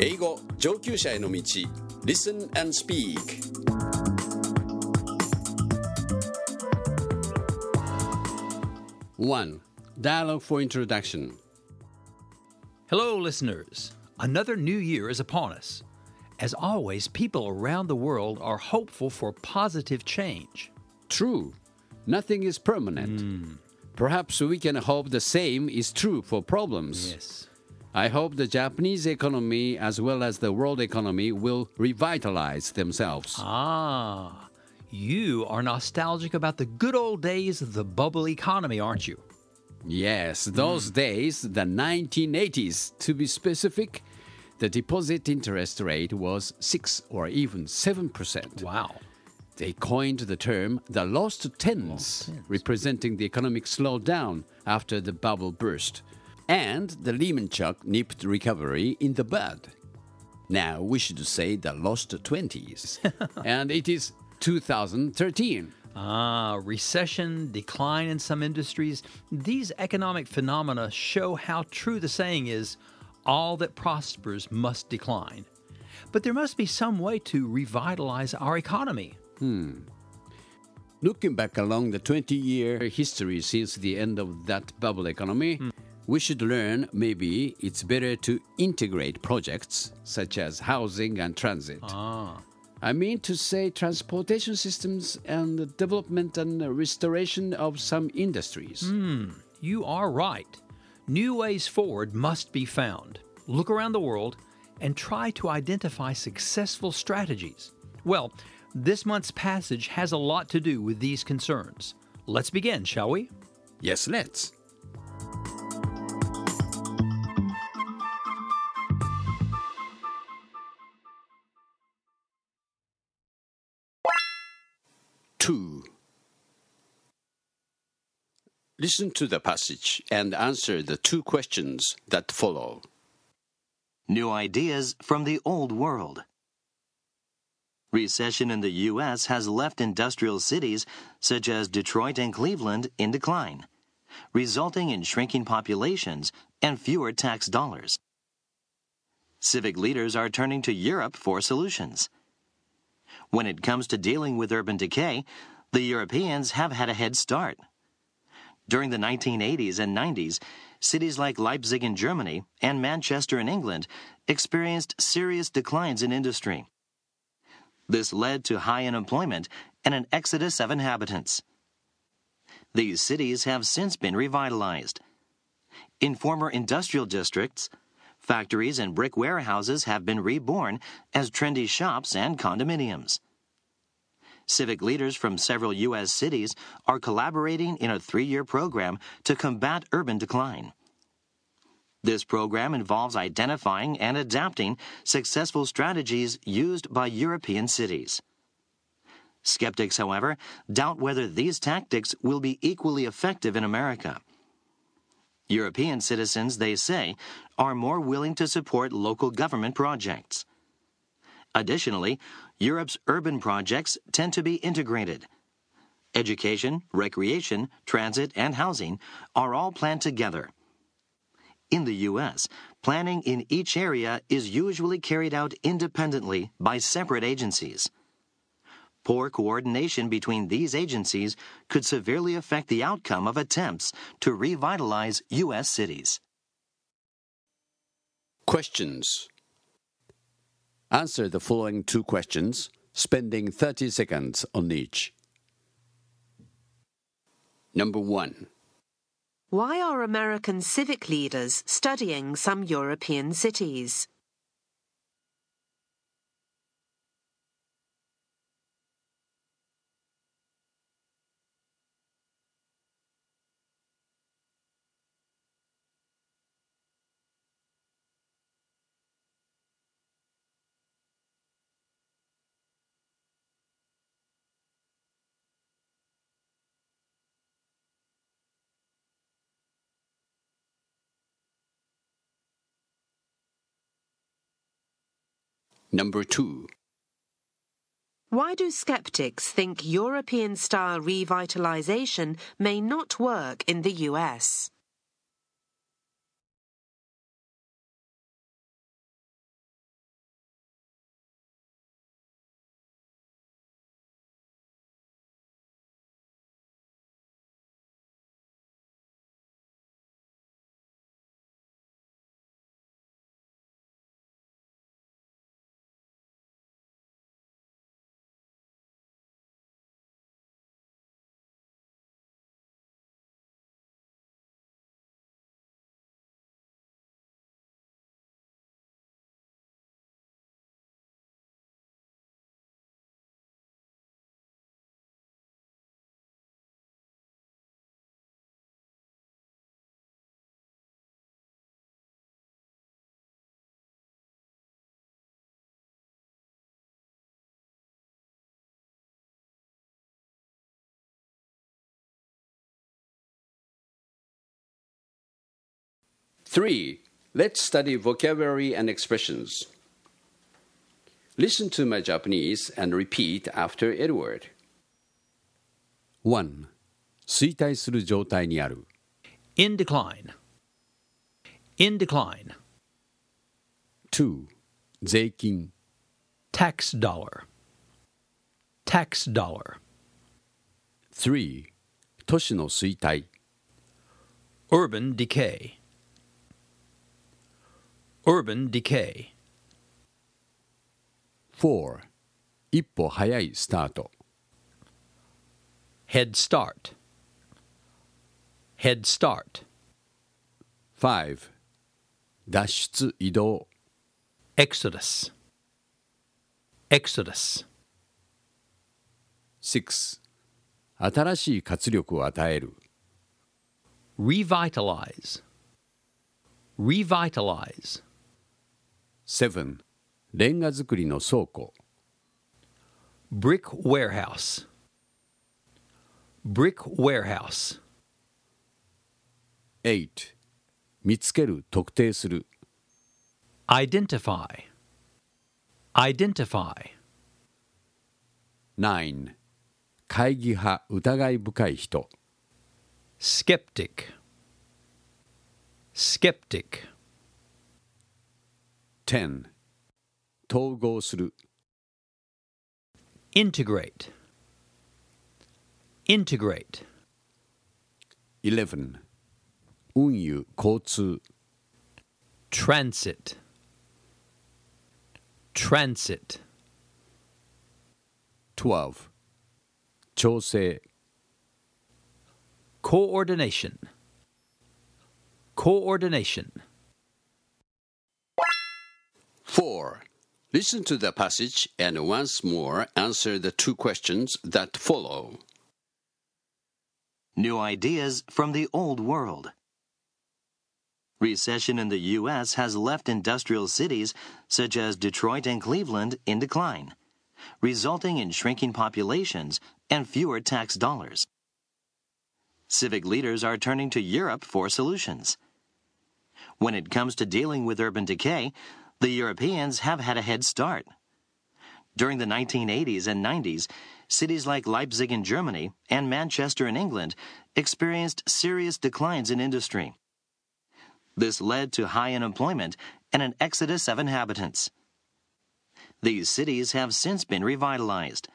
英語上級者への道 Listen and Speak One Dialogue for Introduction Hello, listeners. Another new year is upon us. As always, people around the world are hopeful for positive change. True Nothing is permanent Perhaps we can hope the same is true for problems Yes. I hope the Japanese economy as well as the world economy will revitalize themselves. Ah, you are nostalgic about the good old days of the bubble economy, aren't you? Yes, those days, the 1980s to be specific, the deposit interest rate was 6 or even 7%. Wow. They coined the term the lost tens, representing the economic slowdown after the bubble burst. And the Lehman shock nipped recovery in the bud. Now we should say the lost 20s. and it is 2013. Ah, recession, decline in some industries. These economic phenomena show how true the saying is all that prospers must decline. But there must be some way to revitalize our economy. Looking back along the 20 year history since the end of that bubble economy, we should learn maybe it's better to integrate projects such as housing and transit. Ah. I mean to say transportation systems and the development and restoration of some industries. You are right. New ways forward must be found. Look around the world and try to identify successful strategies. Well, this month's passage has a lot to do with these concerns. Let's begin, shall we? Yes, let's. Two. Listen to the passage and answer the two questions that follow. New ideas from the old world. Recession in the U.S. has left industrial cities such as Detroit and Cleveland in decline, resulting in shrinking populations and fewer tax dollars. Civic leaders are turning to Europe for solutions. When it comes to dealing with urban decay, the Europeans have had a head start. During the 1980s and 90s, cities like Leipzig in Germany and Manchester in England experienced serious declines in industry. This led to high unemployment and an exodus of inhabitants. These cities have since been revitalized. In former industrial districts, factories and brick warehouses have been reborn as trendy shops and condominiums. Civic leaders from several U.S. cities are collaborating in a three year program to combat urban decline. This program involves identifying and adapting successful strategies used by European cities. Skeptics, however, doubt whether these tactics will be equally effective in America. European citizens, they say, are more willing to support local government projects. Additionally, Europe's urban projects tend to be integrated. Education, recreation, transit, and housing are all planned together. In the U.S., planning in each area is usually carried out independently by separate agencies. Poor coordination between these agencies could severely affect the outcome of attempts to revitalize U.S. cities. Questions. Answer the following two questions, spending 30 seconds on each. Number one. Why are American civic leaders studying some European cities? Number two. Why do skeptics think European style revitalization may not work in the US? 3. Let's study vocabulary and expressions. Listen to my Japanese and repeat after Edward. 1. 衰退する状態にある In decline. In decline. 2. 税金 Tax dollar. Tax dollar. 3. 都市の衰退 Urban decay. Urban decay. 4. 一歩早いスタート Head start. Head start. 5. 脱出移動 Exodus. Exodus. 6. 新しい活力を与える Revitalize. Revitalize. 7. レンガ造りの倉庫 Brick warehouse. Brick warehouse. 8. 見つける特定する Identify. Identify. 9. 会議派疑い深い人 Skeptic. Skeptic. 10. 統合する Integrate. Integrate. 11. 運輸交通 Transit. Transit. 12. 調整 Coordination. Coordination. 4. Listen to the passage and once more answer the two questions that follow. New ideas from the old world. Recession in the U.S. has left industrial cities such as Detroit and Cleveland in decline, resulting in shrinking populations and fewer tax dollars. Civic leaders are turning to Europe for solutions. When it comes to dealing with urban decay, the Europeans have had a head start. During the 1980s and 90s, cities like Leipzig in Germany and Manchester in England experienced serious declines in industry. This led to high unemployment and an exodus of inhabitants. These cities have since been revitalized.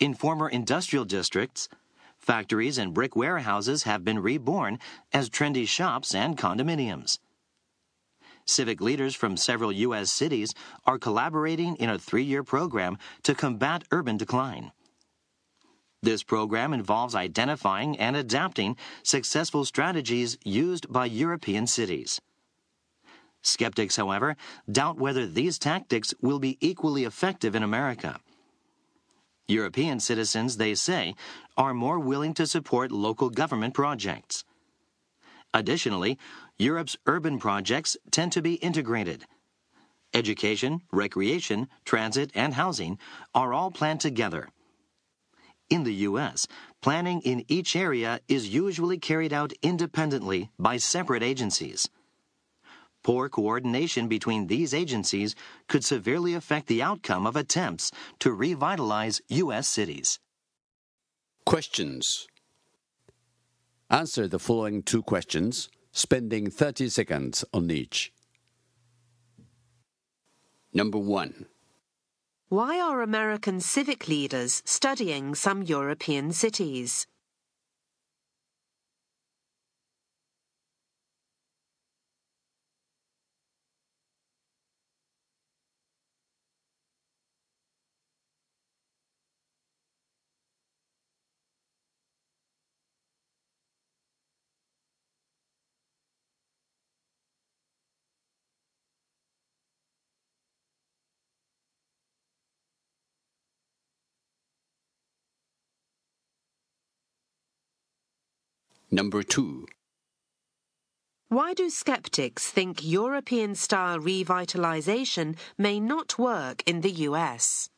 In former industrial districts, factories and brick warehouses have been reborn as trendy shops and condominiums. Civic leaders from several U.S. cities are collaborating in a three year program to combat urban decline. This program involves identifying and adapting successful strategies used by European cities. Skeptics, however, doubt whether these tactics will be equally effective in America. European citizens, they say, are more willing to support local government projects. Additionally, Europe's urban projects tend to be integrated. Education, recreation, transit, and housing are all planned together. In the U.S., planning in each area is usually carried out independently by separate agencies. Poor coordination between these agencies could severely affect the outcome of attempts to revitalize U.S. cities. Questions. Answer the following two questions, spending 30 seconds on each. Number 1. Why are American civic leaders studying some European cities? Number 2. Why do skeptics think European style revitalization may not work in the US?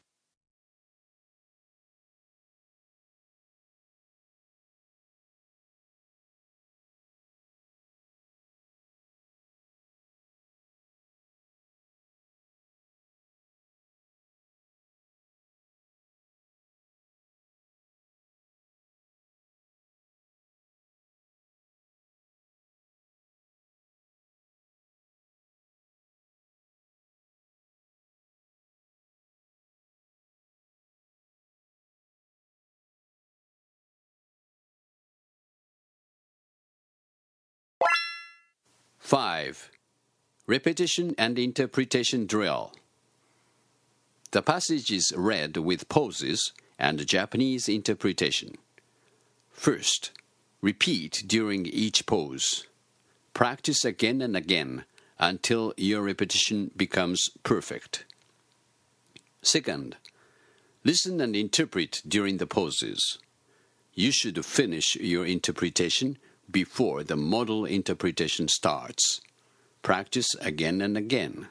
5. Repetition and interpretation drill. The passage is read with pauses and Japanese interpretation. First, repeat during each pause. Practice again and again until your repetition becomes perfect. Second, listen and interpret during the pauses. You should finish your interpretation before the model interpretation starts. Practice again and again.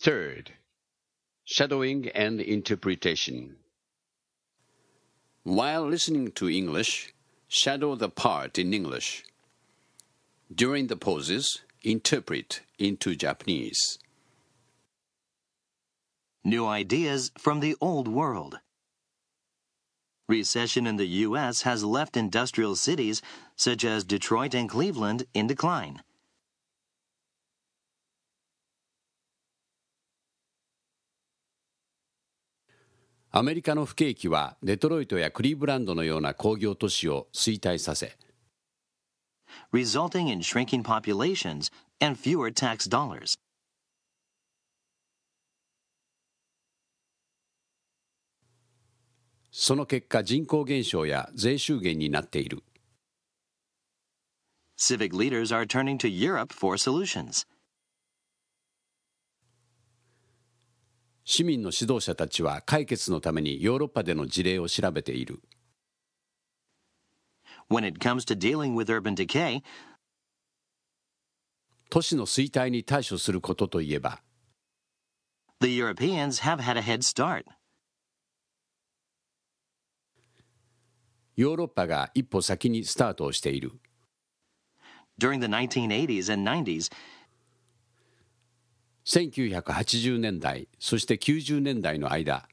Third, shadowing and interpretation. While listening to English, shadow the part in English. During the pauses, interpret into Japanese. New ideas from the old world. Recession in the U.S. has left industrial cities such as Detroit and Cleveland in decline. "アメリカの不景気はデトロイトやクリーブランドのような工業都市を衰退させ resulting in shrinking populations and fewer tax dollars. その結果人口減少や税収減になっている Civic leaders are turning to Europe for solutions. 市民の指導者たちは解決のためにヨーロッパでの事例を調べている When it comes to dealing with urban decay, 都市の衰退に対処することといえば the Europeans have had a head start. ヨーロッパが一歩先にスタートをしている During the 1980s and 90s, 1980年代そして90年代の間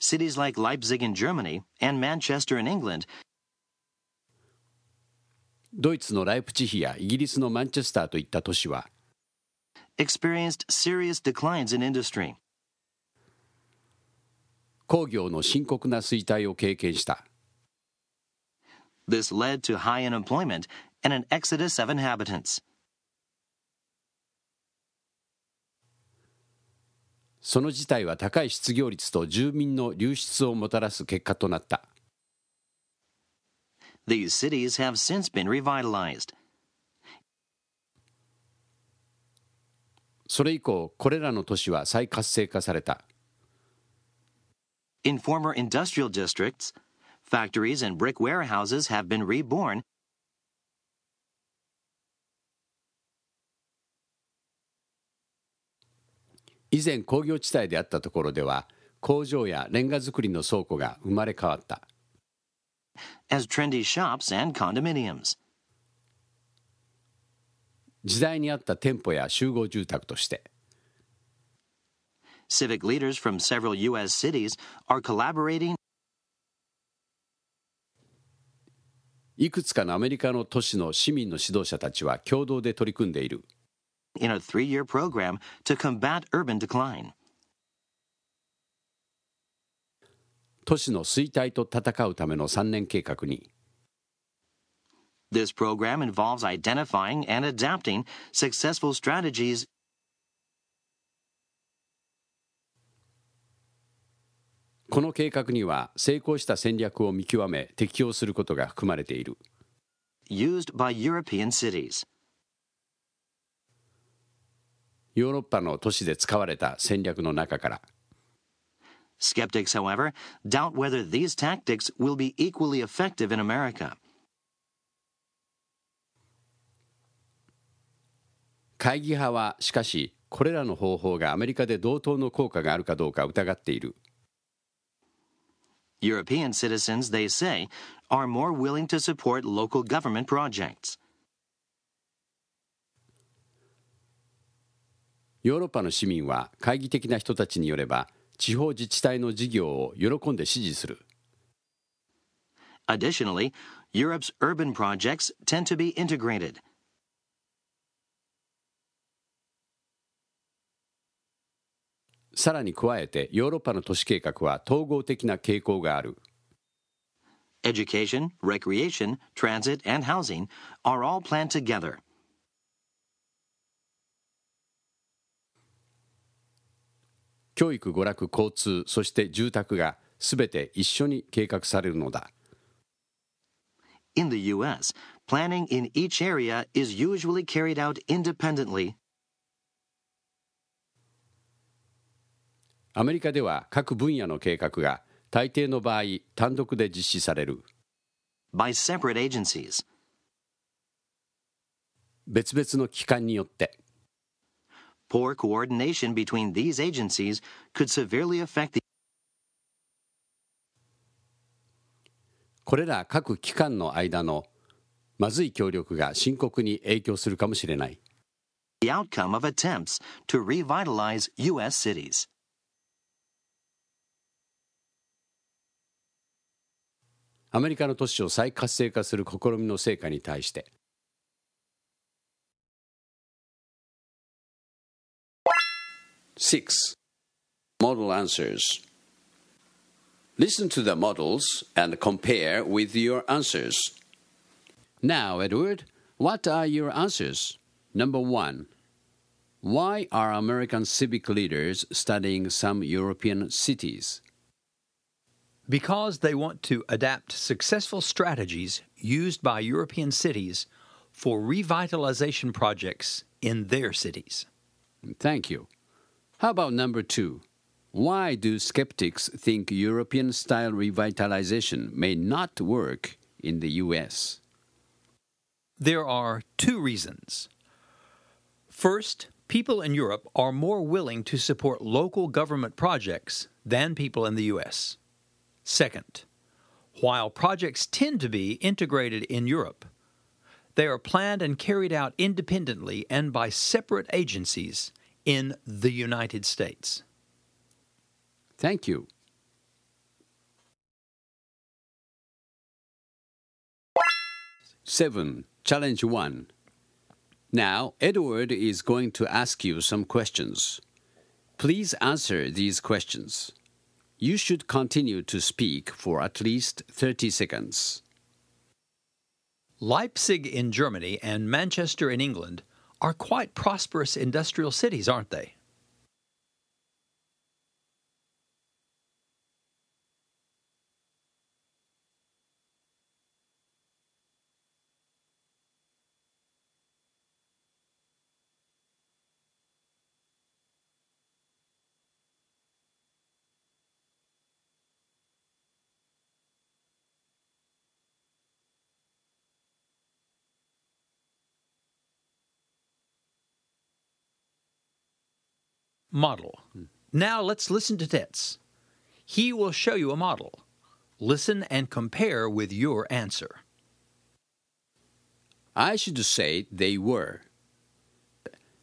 cities like Leipzig in Germany and Manchester in England ドイツのライプチヒやイギリスのマンチェスターといった都市は experienced serious declines in industry. 工業の深刻な衰退を経験した This led to high unemployment and an exodus of inhabitants. その事態は高い失業率と住民の流出をもたらす結果となった These cities have since been revitalized. それ以降これらの都市は再活性化された In former industrial districts, factories and brick warehouses have been reborn 以前工業地帯であったところでは工場やレンガ造りの倉庫が生まれ変わった as trendy shops and condominiums. 時代に合った店舗や集合住宅として Civic leaders from several U.S. cities are collaborating いくつかのアメリカの都市の市民の指導者たちは共同で取り組んでいる in a three year program to combat urban decline. 都市の衰退と戦うための3年計画に This program involves identifying and adapting successful strategies この計画には成功した戦略を見極め適用することが含まれている used by European cities. ヨーロッパの都市で使われた戦略の中から Skeptics, however, doubt whether these tactics will be equally effective in America. 会議派はしかしこれらの方法がアメリカで同等の効果があるかどうか疑っている European citizens, they say, are more willing to support local government projects. ヨーロッパの市民は懐疑的な人たちによれば地方自治体の事業を喜んで支持する Additionally, Europe's urban projects tend to be integrated. さらに加えてヨーロッパの都市計画は統合的な傾向がある education, recreation, transit, and housing are all planned together. 教育、娯楽、交通、そして住宅がすべて一緒に計画されるのだ。In the U.S., planning in each area is usually carried out independently アメリカでは各分野の計画が大抵の場合単独で実施される。by separate agencies. 別々の機関によって。Poor coordination between these agencies could severely affect the これら各機関の間のまずい協力が深刻に影響するかもしれない。the outcome of attempts to revitalize U.S. cities. アメリカの都市を再活性化する試みの成果に対して。Six. Model answers. Listen to the models and compare with your answers. Now, Edward, what are your answers? Number one. Why are American civic leaders studying some European cities? Because they want to adapt successful strategies used by European cities for revitalization projects in their cities. Thank you. How about number two? Why do skeptics think European style revitalization may not work in the US? There are two reasons. First, people in Europe are more willing to support local government projects than people in the U.S. Second, while projects tend to be integrated in Europe, they are planned and carried out independently and by separate agencies in the United States. Thank you. Seven. Challenge one. Now, Edward is going to ask you some questions. Please answer these questions. You should continue to speak for at least 30 seconds. Leipzig in Germany and Manchester in England are quite prosperous industrial cities, aren't they? Model. Now let's listen to Tetz. He will show you a model. Listen and compare with your answer. I should say they were.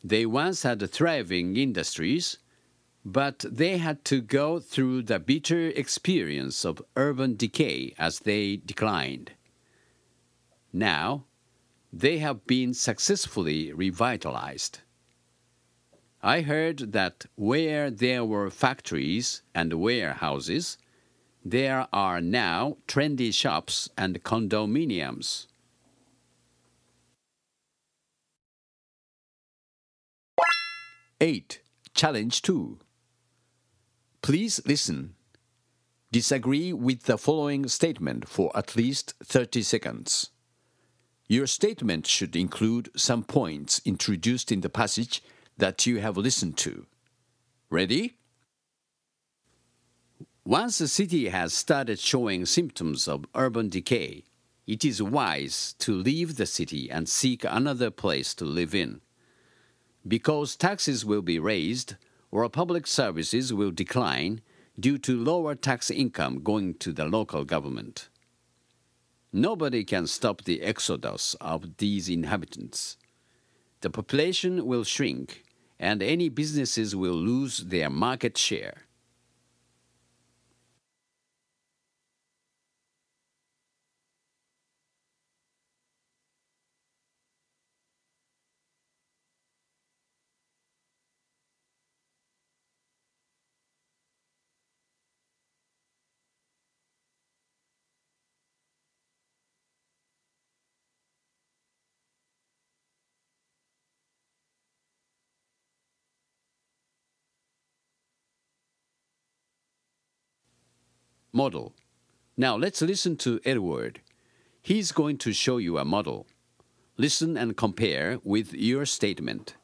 They once had thriving industries, but they had to go through the bitter experience of urban decay as they declined. Now, they have been successfully revitalized. I heard that where there were factories and warehouses, there are now trendy shops and condominiums. Eight. Challenge two. Please listen. Disagree with the following statement for at least 30 seconds. Your statement should include some points introduced in the passage that you have listened to. Ready? Once a city has started showing symptoms of urban decay, it is wise to leave the city and seek another place to live in. Because taxes will be raised or public services will decline due to lower tax income going to the local government. Nobody can stop the exodus of these inhabitants. The population will shrink and any businesses will lose their market share. Model. Now let's listen to Edward. He's going to show you a model. Listen and compare with your statement.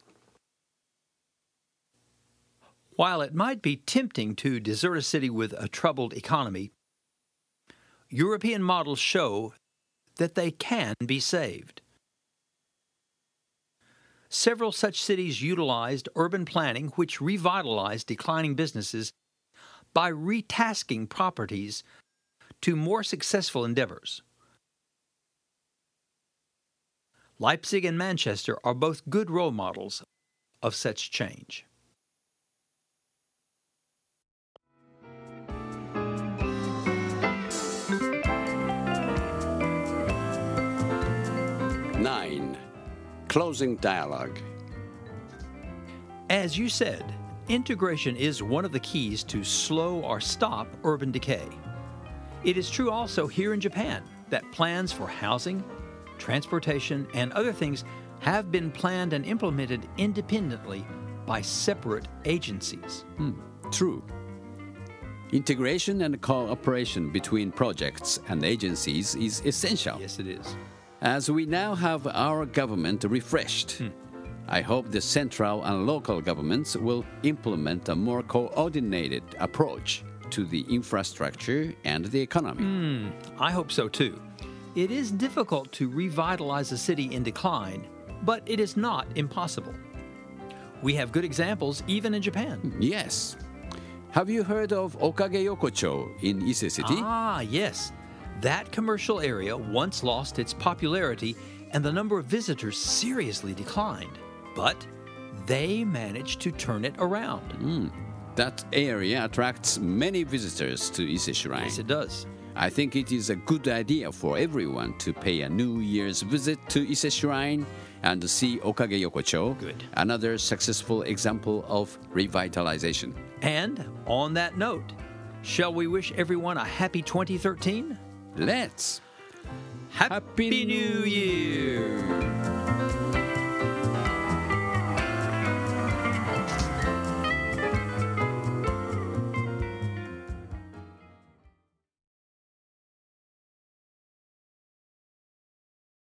While it might be tempting to desert a city with a troubled economy, European models show that they can be saved. Several such cities utilized urban planning which revitalized declining businesses by retasking properties to more successful endeavors. Leipzig and Manchester are both good role models of such change. Nine. Closing dialogue. As you said, integration is one of the keys to slow or stop urban decay. It is true also here in Japan that plans for housing, transportation, and other things have been planned and implemented independently by separate agencies. Hmm, true. Integration and cooperation between projects and agencies is essential. Yes, it is. As we now have our government refreshed, hmm. I hope the central and local governments will implement a more coordinated approach to the infrastructure and the economy. I hope so too. It is difficult to revitalize a city in decline, but it is not impossible. We have good examples even in Japan. Yes. Have you heard of Okage Yokocho in Ise City? Ah, yes. That commercial area once lost its popularity and the number of visitors seriously declined. But they managed to turn it around. Hmm. That area attracts many visitors to Ise Shrine. Yes, it does. I think it is a good idea for everyone to pay a New Year's visit to Ise Shrine and see Okage Yokocho, Good. another successful example of revitalization. And on that note, shall we wish everyone a happy 2013? Let's! Happy, New Year!